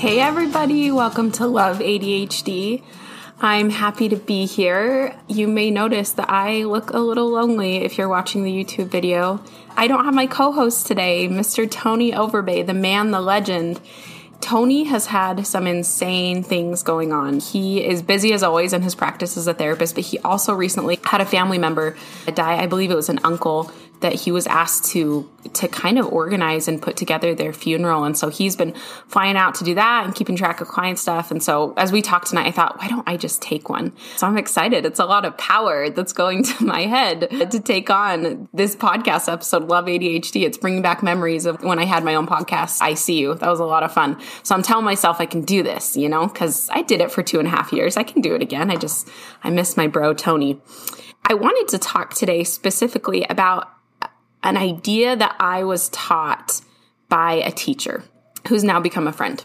Hey, everybody, welcome to Love ADHD. I'm happy to be here. You may notice that I look a little lonely if you're watching the YouTube video. I don't have my co host today, Mr. Tony Overbay, the man, the legend. Tony has had some insane things going on. He is busy as always in his practice as a therapist, but he also recently had a family member die. I believe it was an uncle that he was asked to to kind of organize and put together their funeral. And so he's been flying out to do that and keeping track of client stuff. And so as we talked tonight i thought why don't i just take one? So i'm excited. It's a lot of power that's going to my head to take on this podcast episode love adhd it's bringing back memories of when i had my own podcast i see you. That was a lot of fun. So i'm telling myself i can do this you know because i did it for two and a half years. I can do it again. I just i miss my bro tony. I wanted to talk today specifically about an idea that I was taught by a teacher who's now become a friend.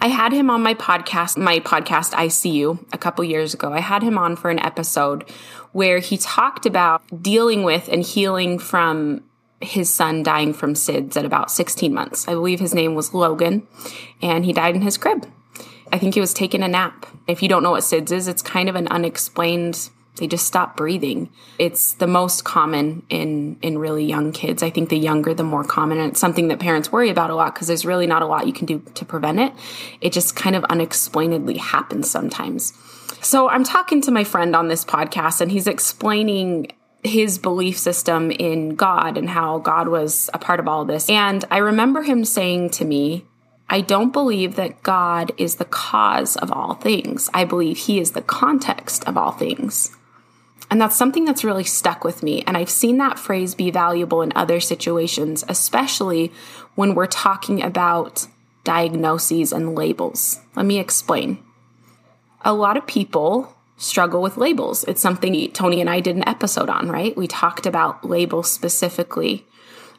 I had him on my podcast, my podcast ICU a couple years ago. I had him on for an episode where he talked about dealing with and healing from his son dying from SIDS at about 16 months. I believe his name was Logan and he died in his crib. I think he was taking a nap. If you don't know what SIDS is, it's kind of an unexplained they just stop breathing. It's the most common in in really young kids. I think the younger the more common and it's something that parents worry about a lot because there's really not a lot you can do to prevent it. It just kind of unexplainedly happens sometimes. So I'm talking to my friend on this podcast and he's explaining his belief system in God and how God was a part of all of this. And I remember him saying to me, I don't believe that God is the cause of all things. I believe he is the context of all things. And that's something that's really stuck with me. And I've seen that phrase be valuable in other situations, especially when we're talking about diagnoses and labels. Let me explain. A lot of people struggle with labels. It's something Tony and I did an episode on, right? We talked about labels specifically.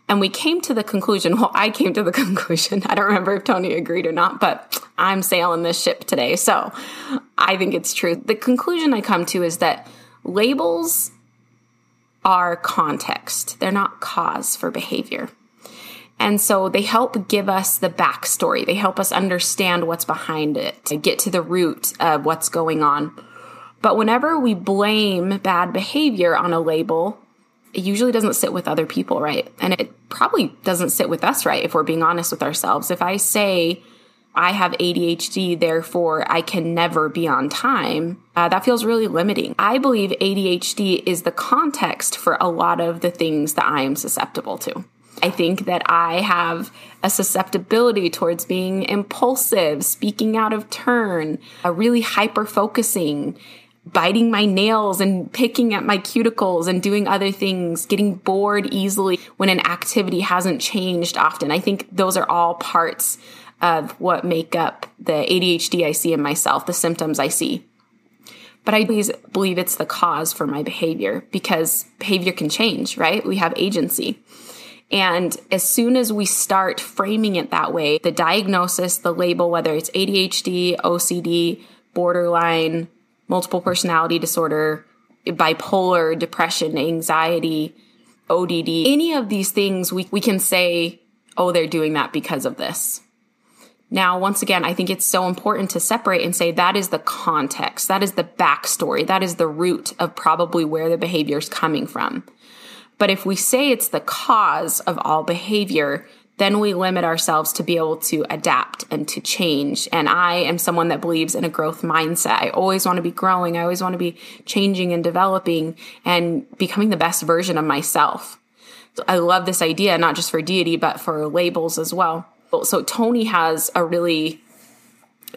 And we came to the conclusion, well, I came to the conclusion. I don't remember if Tony agreed or not, but I'm sailing this ship today. So I think it's true. The conclusion I come to is that Labels are context, they're not cause for behavior. And so they help give us the backstory. They help us understand what's behind it, to get to the root of what's going on. But whenever we blame bad behavior on a label, it usually doesn't sit with other people right. And it probably doesn't sit with us right if we're being honest with ourselves. If I say, I have ADHD, therefore I can never be on time, uh, that feels really limiting. I believe ADHD is the context for a lot of the things that I am susceptible to. I think that I have a susceptibility towards being impulsive, speaking out of turn, a really hyper focusing, biting my nails and picking at my cuticles and doing other things, getting bored easily when an activity hasn't changed often. I think those are all parts of what make up the ADHD I see in myself, the symptoms I see. But I believe it's the cause for my behavior because behavior can change, right? We have agency. And as soon as we start framing it that way, the diagnosis, the label, whether it's ADHD, OCD, borderline, multiple personality disorder, bipolar, depression, anxiety, ODD, any of these things, we, we can say, oh, they're doing that because of this. Now, once again, I think it's so important to separate and say that is the context, that is the backstory, that is the root of probably where the behavior is coming from. But if we say it's the cause of all behavior, then we limit ourselves to be able to adapt and to change. And I am someone that believes in a growth mindset. I always want to be growing. I always want to be changing and developing and becoming the best version of myself. I love this idea, not just for deity, but for labels as well. So Tony has a really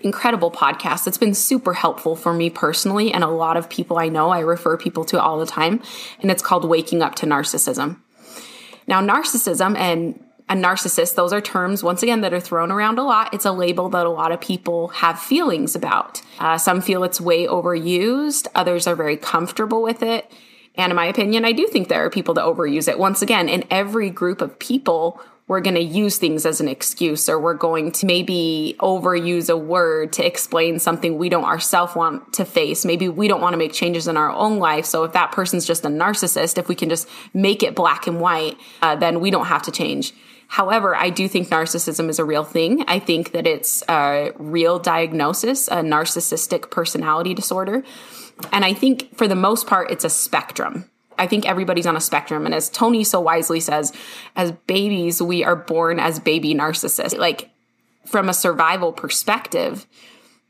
incredible podcast. That's been super helpful for me personally and a lot of people I know. I refer people to all the time. And it's called Waking Up to Narcissism. Now narcissism and a narcissist those are terms once again that are thrown around a lot. It's a label that a lot of people have feelings about. Uh, some feel it's way overused. Others are very comfortable with it. And in my opinion i do think there are people that overuse it. Once again in every group of people we're going to use things as an excuse or we're going to maybe overuse a word to explain something we don't ourselves want to face. Maybe we don't want to make changes in our own life. So if that person's just a narcissist, if we can just make it black and white, uh, then we don't have to change. However, I do think narcissism is a real thing. I think that it's a real diagnosis, a narcissistic personality disorder. And I think for the most part, it's a spectrum. I think everybody's on a spectrum. And as Tony so wisely says, as babies, we are born as baby narcissists. Like from a survival perspective,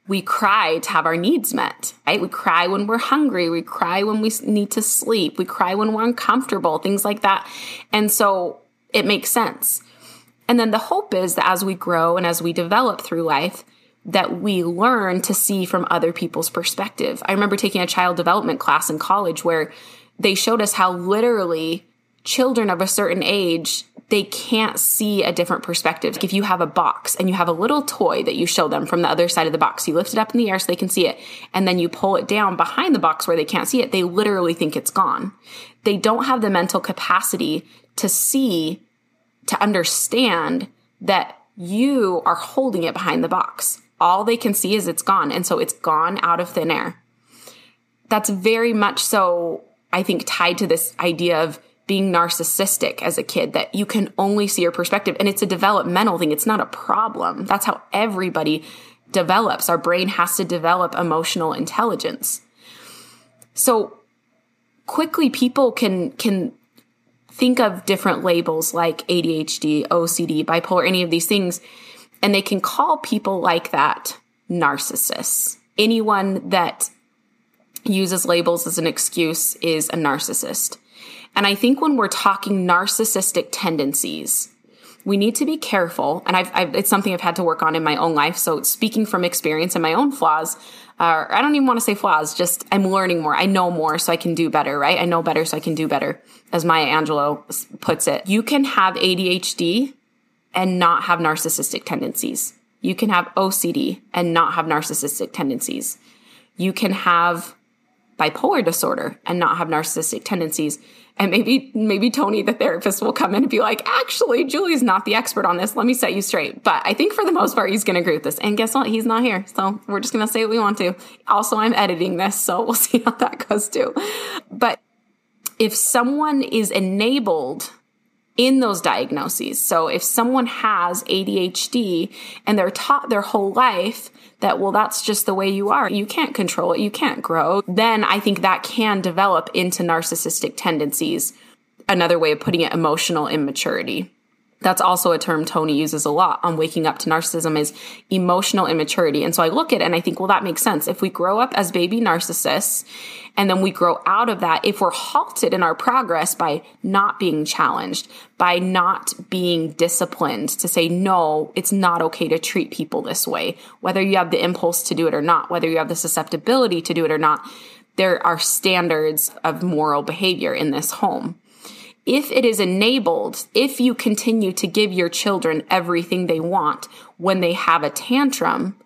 we cry to have our needs met, right? We cry when we're hungry. We cry when we need to sleep. We cry when we're uncomfortable, things like that. And so it makes sense. And then the hope is that as we grow and as we develop through life, that we learn to see from other people's perspective. I remember taking a child development class in college where they showed us how literally children of a certain age they can't see a different perspective. If you have a box and you have a little toy that you show them from the other side of the box, you lift it up in the air so they can see it, and then you pull it down behind the box where they can't see it, they literally think it's gone. They don't have the mental capacity to see, to understand that you are holding it behind the box. All they can see is it's gone. And so it's gone out of thin air. That's very much so I think, tied to this idea of being narcissistic as a kid that you can only see your perspective. And it's a developmental thing, it's not a problem. That's how everybody develops. Our brain has to develop emotional intelligence. So quickly people can can think of different labels like ADHD, OCD, bipolar, any of these things, and they can call people like that narcissists. Anyone that uses labels as an excuse is a narcissist. And I think when we're talking narcissistic tendencies, we need to be careful. And I've, I've, it's something I've had to work on in my own life. So speaking from experience and my own flaws, uh, I don't even want to say flaws, just I'm learning more. I know more so I can do better, right? I know better so I can do better. As Maya Angelou puts it, you can have ADHD and not have narcissistic tendencies. You can have OCD and not have narcissistic tendencies. You can have bipolar disorder and not have narcissistic tendencies. And maybe, maybe Tony, the therapist, will come in and be like, actually, Julie's not the expert on this. Let me set you straight. But I think for the most part, he's going to agree with this. And guess what? He's not here. So we're just going to say what we want to. Also, I'm editing this. So we'll see how that goes too. But if someone is enabled in those diagnoses. So if someone has ADHD and they're taught their whole life that, well, that's just the way you are. You can't control it. You can't grow. Then I think that can develop into narcissistic tendencies. Another way of putting it, emotional immaturity. That's also a term Tony uses a lot on waking up to narcissism is emotional immaturity. And so I look at it and I think, well, that makes sense. If we grow up as baby narcissists and then we grow out of that, if we're halted in our progress by not being challenged, by not being disciplined to say, no, it's not okay to treat people this way, whether you have the impulse to do it or not, whether you have the susceptibility to do it or not, there are standards of moral behavior in this home if it is enabled, if you continue to give your children everything they want when they have a tantrum,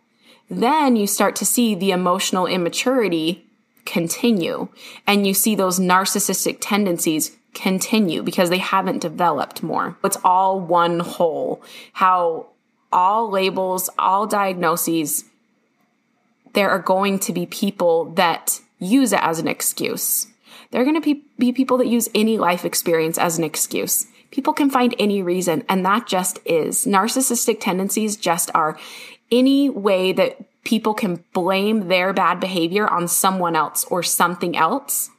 then you start to see the emotional immaturity continue and you see those narcissistic tendencies continue because they haven't developed more. It's all one whole. How all labels, all diagnoses, there are going to be people that use it as an excuse. There are going to be, be people that use any life experience as an excuse. People can find any reason, and that just is. Narcissistic tendencies just are any way that people can blame their bad behavior on someone else or something else.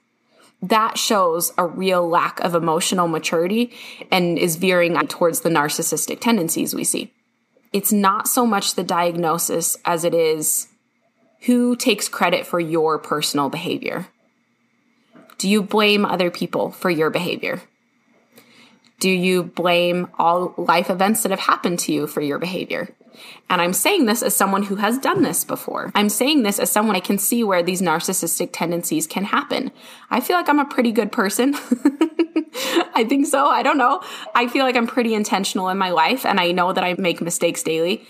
That shows a real lack of emotional maturity and is veering towards the narcissistic tendencies we see. It's not so much the diagnosis as it is who takes credit for your personal behavior. Do you blame other people for your behavior? Do you blame all life events that have happened to you for your behavior? And I'm saying this as someone who has done this before. I'm saying this as someone I can see where these narcissistic tendencies can happen. I feel like I'm a pretty good person. I think so. I don't know. I feel like I'm pretty intentional in my life and I know that I make mistakes daily.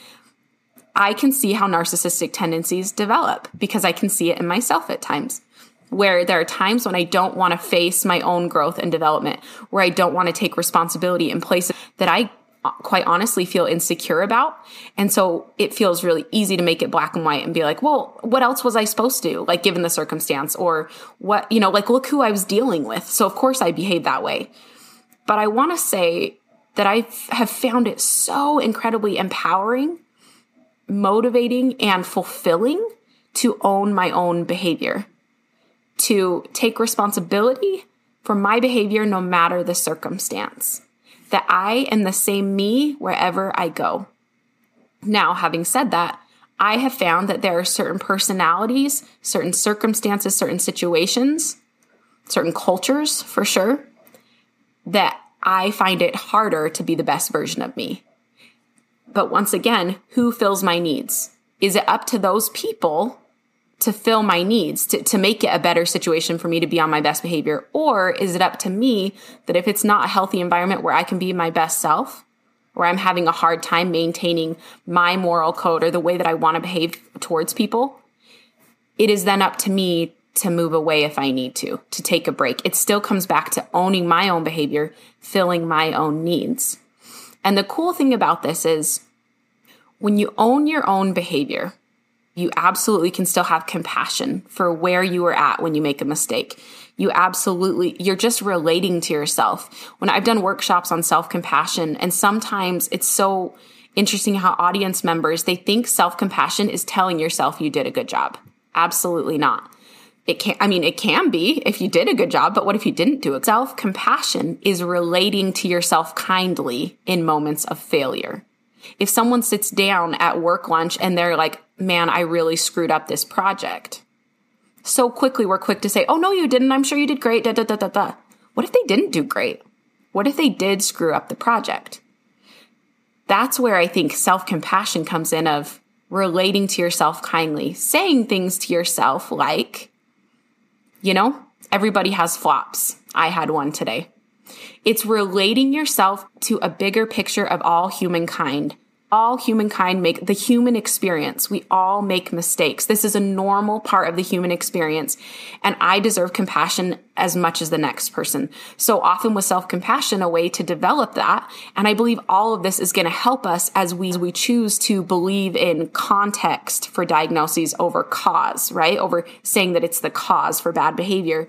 I can see how narcissistic tendencies develop because I can see it in myself at times where there are times when I don't want to face my own growth and development, where I don't want to take responsibility in places that I quite honestly feel insecure about. And so it feels really easy to make it black and white and be like, well, what else was I supposed to, do? like, given the circumstance? Or what, you know, like, look who I was dealing with. So of course I behave that way. But I want to say that I have found it so incredibly empowering, motivating, and fulfilling to own my own behavior, to take responsibility for my behavior no matter the circumstance that I am the same me wherever I go. Now, having said that, I have found that there are certain personalities, certain circumstances, certain situations, certain cultures for sure, that I find it harder to be the best version of me. But once again, who fills my needs? Is it up to those people to fill my needs, to, to make it a better situation for me to be on my best behavior? Or is it up to me that if it's not a healthy environment where I can be my best self, where I'm having a hard time maintaining my moral code or the way that I want to behave towards people, it is then up to me to move away if I need to, to take a break. It still comes back to owning my own behavior, filling my own needs. And the cool thing about this is when you own your own behavior, you absolutely can still have compassion for where you were at when you make a mistake. You absolutely, you're just relating to yourself. When I've done workshops on self compassion, and sometimes it's so interesting how audience members, they think self compassion is telling yourself you did a good job. Absolutely not. It can, I mean, it can be if you did a good job, but what if you didn't do it? Self compassion is relating to yourself kindly in moments of failure. If someone sits down at work lunch and they're like, man, I really screwed up this project. So quickly, we're quick to say, oh, no, you didn't. I'm sure you did great. Da, da, da, da, da. What if they didn't do great? What if they did screw up the project? That's where I think self compassion comes in of relating to yourself kindly, saying things to yourself like, you know, everybody has flops. I had one today. It's relating yourself to a bigger picture of all humankind all humankind make the human experience. We all make mistakes. This is a normal part of the human experience. And I deserve compassion as much as the next person. So often with self-compassion, a way to develop that. And I believe all of this is going to help us as we, as we choose to believe in context for diagnoses over cause, right? Over saying that it's the cause for bad behavior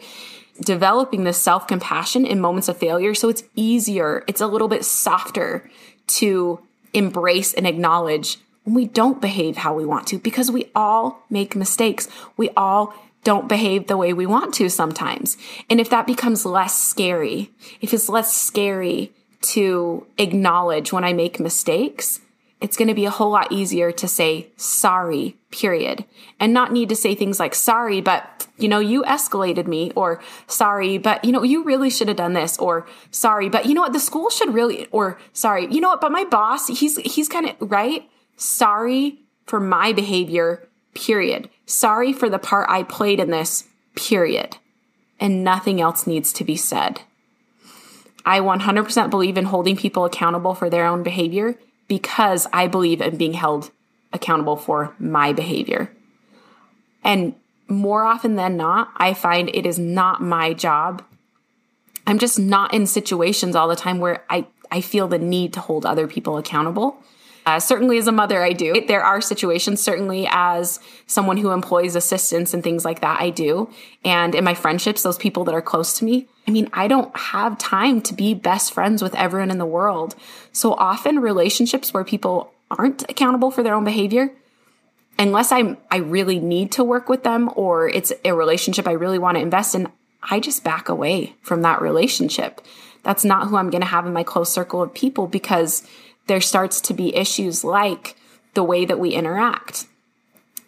developing this self compassion in moments of failure. So it's easier. It's a little bit softer to embrace and acknowledge when we don't behave how we want to because we all make mistakes. We all don't behave the way we want to sometimes. And if that becomes less scary, if it's less scary to acknowledge when I make mistakes, it's going to be a whole lot easier to say sorry, period, and not need to say things like sorry, but you know, you escalated me or sorry, but you know, you really should have done this or sorry, but you know what? The school should really, or sorry, you know what? But my boss, he's, he's kind of right. Sorry for my behavior, period. Sorry for the part I played in this, period. And nothing else needs to be said. I 100% believe in holding people accountable for their own behavior because I believe in being held accountable for my behavior. And more often than not, I find it is not my job. I'm just not in situations all the time where I, I feel the need to hold other people accountable. Uh, certainly, as a mother, I do. There are situations, certainly, as someone who employs assistants and things like that, I do. And in my friendships, those people that are close to me, I mean, I don't have time to be best friends with everyone in the world. So often, relationships where people aren't accountable for their own behavior, unless I'm I really need to work with them or it's a relationship I really want to invest in, I just back away from that relationship. That's not who I'm going to have in my close circle of people because there starts to be issues like the way that we interact.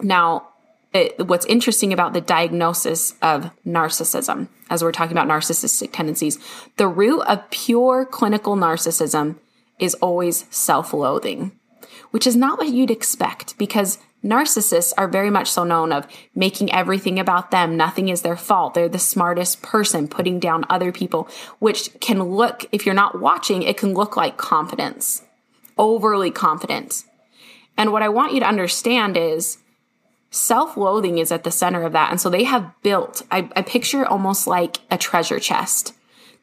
Now, it, what's interesting about the diagnosis of narcissism, as we're talking about narcissistic tendencies, the root of pure clinical narcissism is always self loathing, which is not what you'd expect because narcissists are very much so known of making everything about them. Nothing is their fault. They're the smartest person, putting down other people, which can look, if you're not watching, it can look like confidence overly confident. And what I want you to understand is self loathing is at the center of that. And so they have built, I, I picture almost like a treasure chest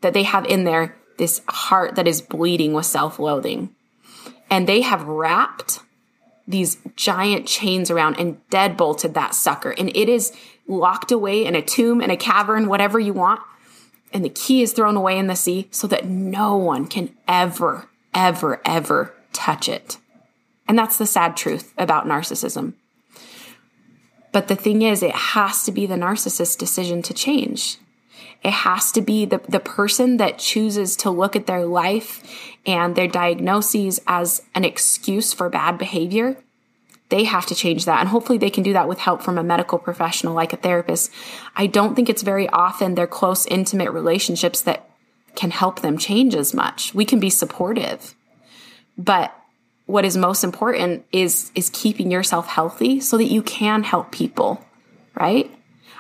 that they have in there, this heart that is bleeding with self loathing. and they have wrapped these giant chains around and dead bolted that sucker. And it is locked away in a tomb, in a cavern, whatever you want. And the key is thrown away in the sea so that no one can ever, ever, ever touch it. And that's the sad truth about narcissism. But the thing is, it has to be the narcissist's decision to change. It has to be the, the person that chooses to look at their life and their diagnoses as an excuse for bad behavior. They have to change that. And hopefully they can do that with help from a medical professional like a therapist. I don't think it's very often their close, intimate relationships that can help them change as much. We can be supportive, but what is most important is is keeping yourself healthy so that you can help people, right?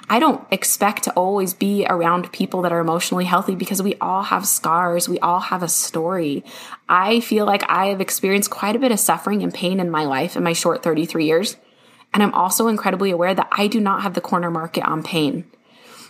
I don't expect to always be around people that are emotionally healthy because we all have scars. We all have a story. I feel like I have experienced quite a bit of suffering and pain in my life in my short 33 years. And I'm also incredibly aware that I do not have the corner market on pain.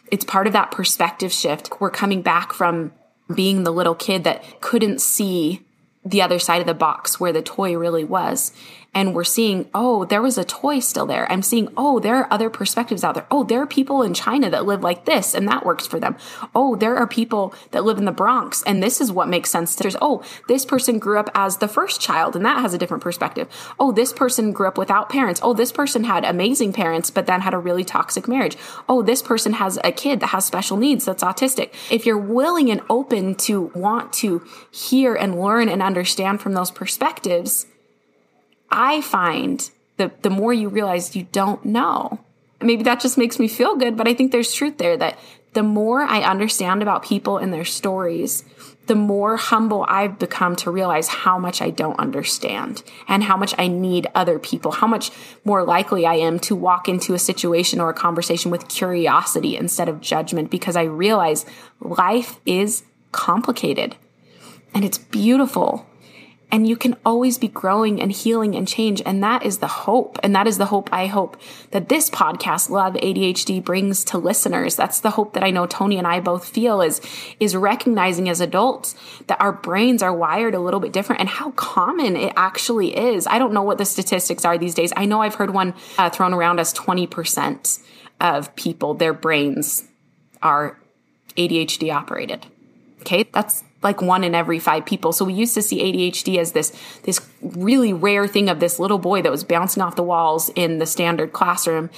It's part of that perspective shift. We're coming back from being the little kid that couldn't see the other side of the box where the toy really was and we're seeing, oh, there was a toy still there. I'm seeing, oh, there are other perspectives out there. Oh, there are people in China that live like this and that works for them. Oh, there are people that live in the Bronx and this is what makes sense. There's, oh, this person grew up as the first child and that has a different perspective. Oh, this person grew up without parents. Oh, this person had amazing parents, but then had a really toxic marriage. Oh, this person has a kid that has special needs that's autistic. If you're willing and open to want to hear and learn and understand from those perspectives, I find that the more you realize you don't know, maybe that just makes me feel good, but I think there's truth there that the more I understand about people and their stories, the more humble I've become to realize how much I don't understand and how much I need other people, how much more likely I am to walk into a situation or a conversation with curiosity instead of judgment because I realize life is complicated and it's beautiful and you can always be growing and healing and change. And that is the hope. And that is the hope I hope that this podcast, Love ADHD, brings to listeners. That's the hope that I know Tony and I both feel is, is recognizing as adults that our brains are wired a little bit different and how common it actually is. I don't know what the statistics are these days. I know I've heard one uh, thrown around as 20% of people, their brains are ADHD operated. Okay. That's like one in every five people. So we used to see ADHD as this, this really rare thing of this little boy that was bouncing off the walls in the standard classroom.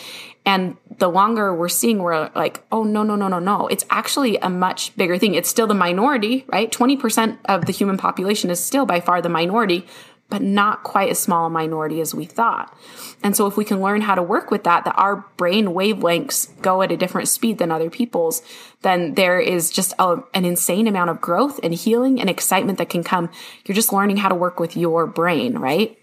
And the longer we're seeing, we're like, oh, no, no, no, no, no. It's actually a much bigger thing. It's still the minority, right? 20% of the human population is still by far the minority, but not quite as small a minority as we thought. And so if we can learn how to work with that, that our brain wavelengths go at a different speed than other people's, then there is just a, an insane amount of growth and healing and excitement that can come. You're just learning how to work with your brain, right?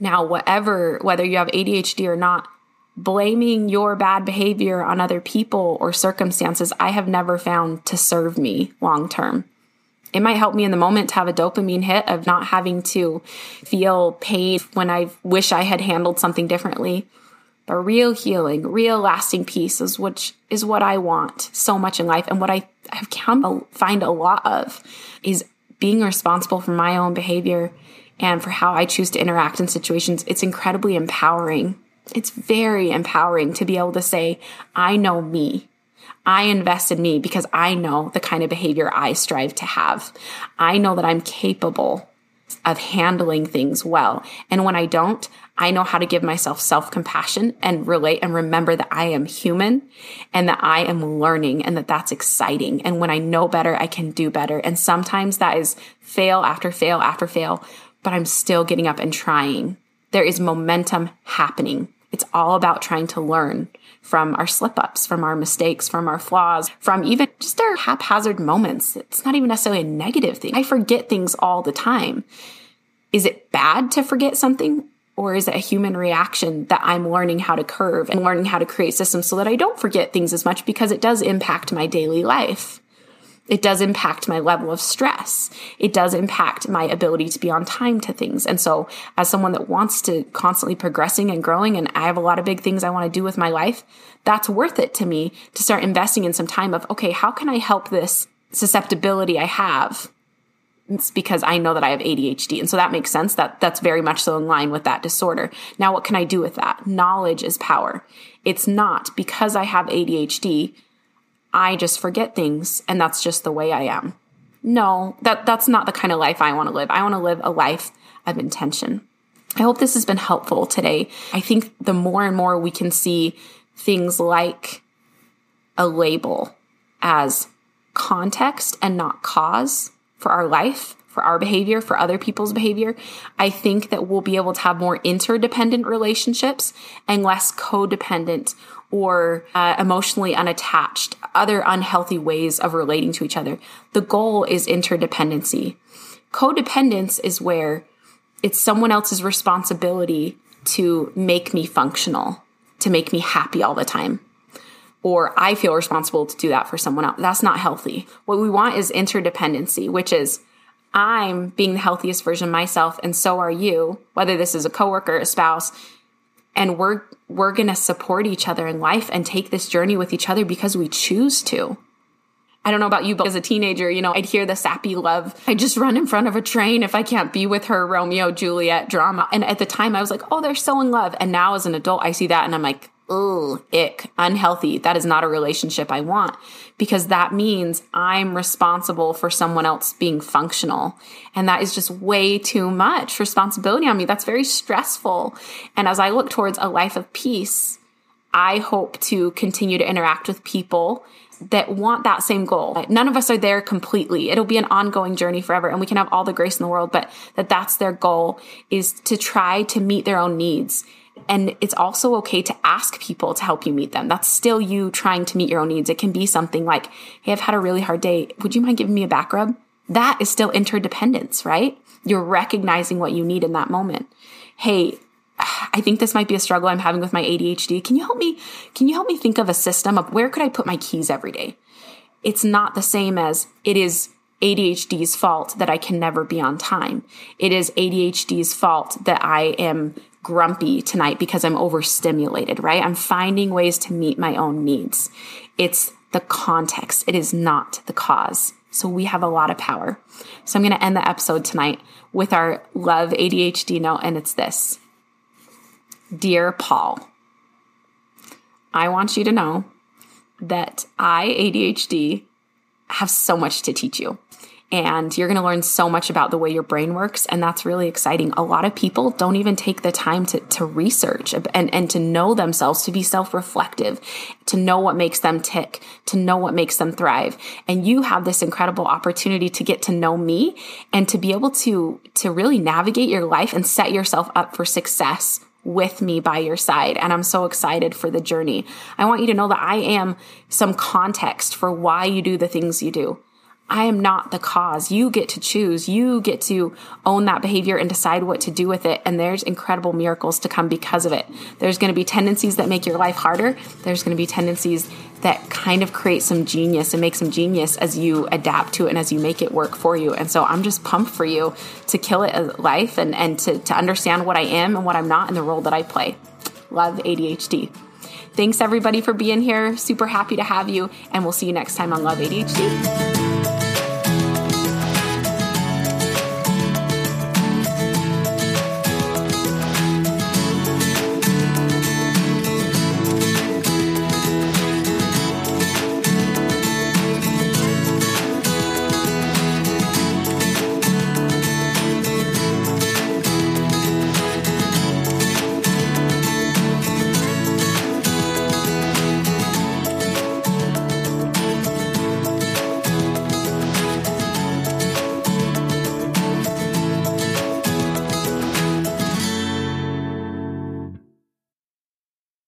Now, whatever, whether you have ADHD or not, blaming your bad behavior on other people or circumstances, I have never found to serve me long term. It might help me in the moment to have a dopamine hit of not having to feel pain when I wish I had handled something differently. But real healing, real lasting peace is which is what I want so much in life. And what I have come find a lot of is being responsible for my own behavior and for how I choose to interact in situations. It's incredibly empowering. It's very empowering to be able to say, I know me. I invest in me because I know the kind of behavior I strive to have. I know that I'm capable of handling things well. And when I don't, I know how to give myself self compassion and relate and remember that I am human and that I am learning and that that's exciting. And when I know better, I can do better. And sometimes that is fail after fail after fail, but I'm still getting up and trying. There is momentum happening. It's all about trying to learn from our slip ups, from our mistakes, from our flaws, from even just our haphazard moments. It's not even necessarily a negative thing. I forget things all the time. Is it bad to forget something? Or is it a human reaction that I'm learning how to curve and learning how to create systems so that I don't forget things as much because it does impact my daily life? It does impact my level of stress. It does impact my ability to be on time to things. And so as someone that wants to constantly progressing and growing and I have a lot of big things I want to do with my life, that's worth it to me to start investing in some time of, okay, how can I help this susceptibility I have It's because I know that I have ADHD. And so that makes sense that that's very much so in line with that disorder. Now, what can I do with that? Knowledge is power. It's not because I have ADHD, I just forget things and that's just the way I am. No, that, that's not the kind of life I want to live. I want to live a life of intention. I hope this has been helpful today. I think the more and more we can see things like a label as context and not cause for our life, for our behavior, for other people's behavior, I think that we'll be able to have more interdependent relationships and less codependent or uh, emotionally unattached, other unhealthy ways of relating to each other. The goal is interdependency. Codependence is where it's someone else's responsibility to make me functional, to make me happy all the time. Or I feel responsible to do that for someone else. That's not healthy. What we want is interdependency, which is I'm being the healthiest version of myself and so are you, whether this is a coworker, a spouse, and we're we're going to support each other in life and take this journey with each other because we choose to. I don't know about you, but as a teenager, you know, I'd hear the sappy love. I just run in front of a train if I can't be with her Romeo Juliet drama. And at the time I was like, oh, they're so in love. And now as an adult, I see that and I'm like, oh, ick, unhealthy. That is not a relationship I want because that means I'm responsible for someone else being functional. And that is just way too much responsibility on me. That's very stressful. And as I look towards a life of peace, I hope to continue to interact with people that want that same goal. None of us are there completely. It'll be an ongoing journey forever and we can have all the grace in the world, but that that's their goal is to try to meet their own needs. And it's also okay to ask people to help you meet them. That's still you trying to meet your own needs. It can be something like, Hey, I've had a really hard day. Would you mind giving me a back rub? That is still interdependence, right? You're recognizing what you need in that moment. Hey, I think this might be a struggle I'm having with my ADHD. Can you help me? Can you help me think of a system of where could I put my keys every day? It's not the same as it is ADHD's fault that I can never be on time. It is ADHD's fault that I am grumpy tonight because I'm overstimulated, right? I'm finding ways to meet my own needs. It's the context. It is not the cause. So we have a lot of power. So I'm going to end the episode tonight with our love ADHD note, and it's this. Dear Paul, I want you to know that I, ADHD, have so much to teach you. And you're going to learn so much about the way your brain works. And that's really exciting. A lot of people don't even take the time to, to research and, and to know themselves, to be self reflective, to know what makes them tick, to know what makes them thrive. And you have this incredible opportunity to get to know me and to be able to, to really navigate your life and set yourself up for success with me by your side. And I'm so excited for the journey. I want you to know that I am some context for why you do the things you do. I am not the cause. You get to choose. You get to own that behavior and decide what to do with it. And there's incredible miracles to come because of it. There's going to be tendencies that make your life harder. There's going to be tendencies that kind of create some genius and make some genius as you adapt to it and as you make it work for you. And so I'm just pumped for you to kill it as life and, and to, to understand what I am and what I'm not and the role that I play. Love ADHD. Thanks everybody for being here. Super happy to have you. And we'll see you next time on Love ADHD.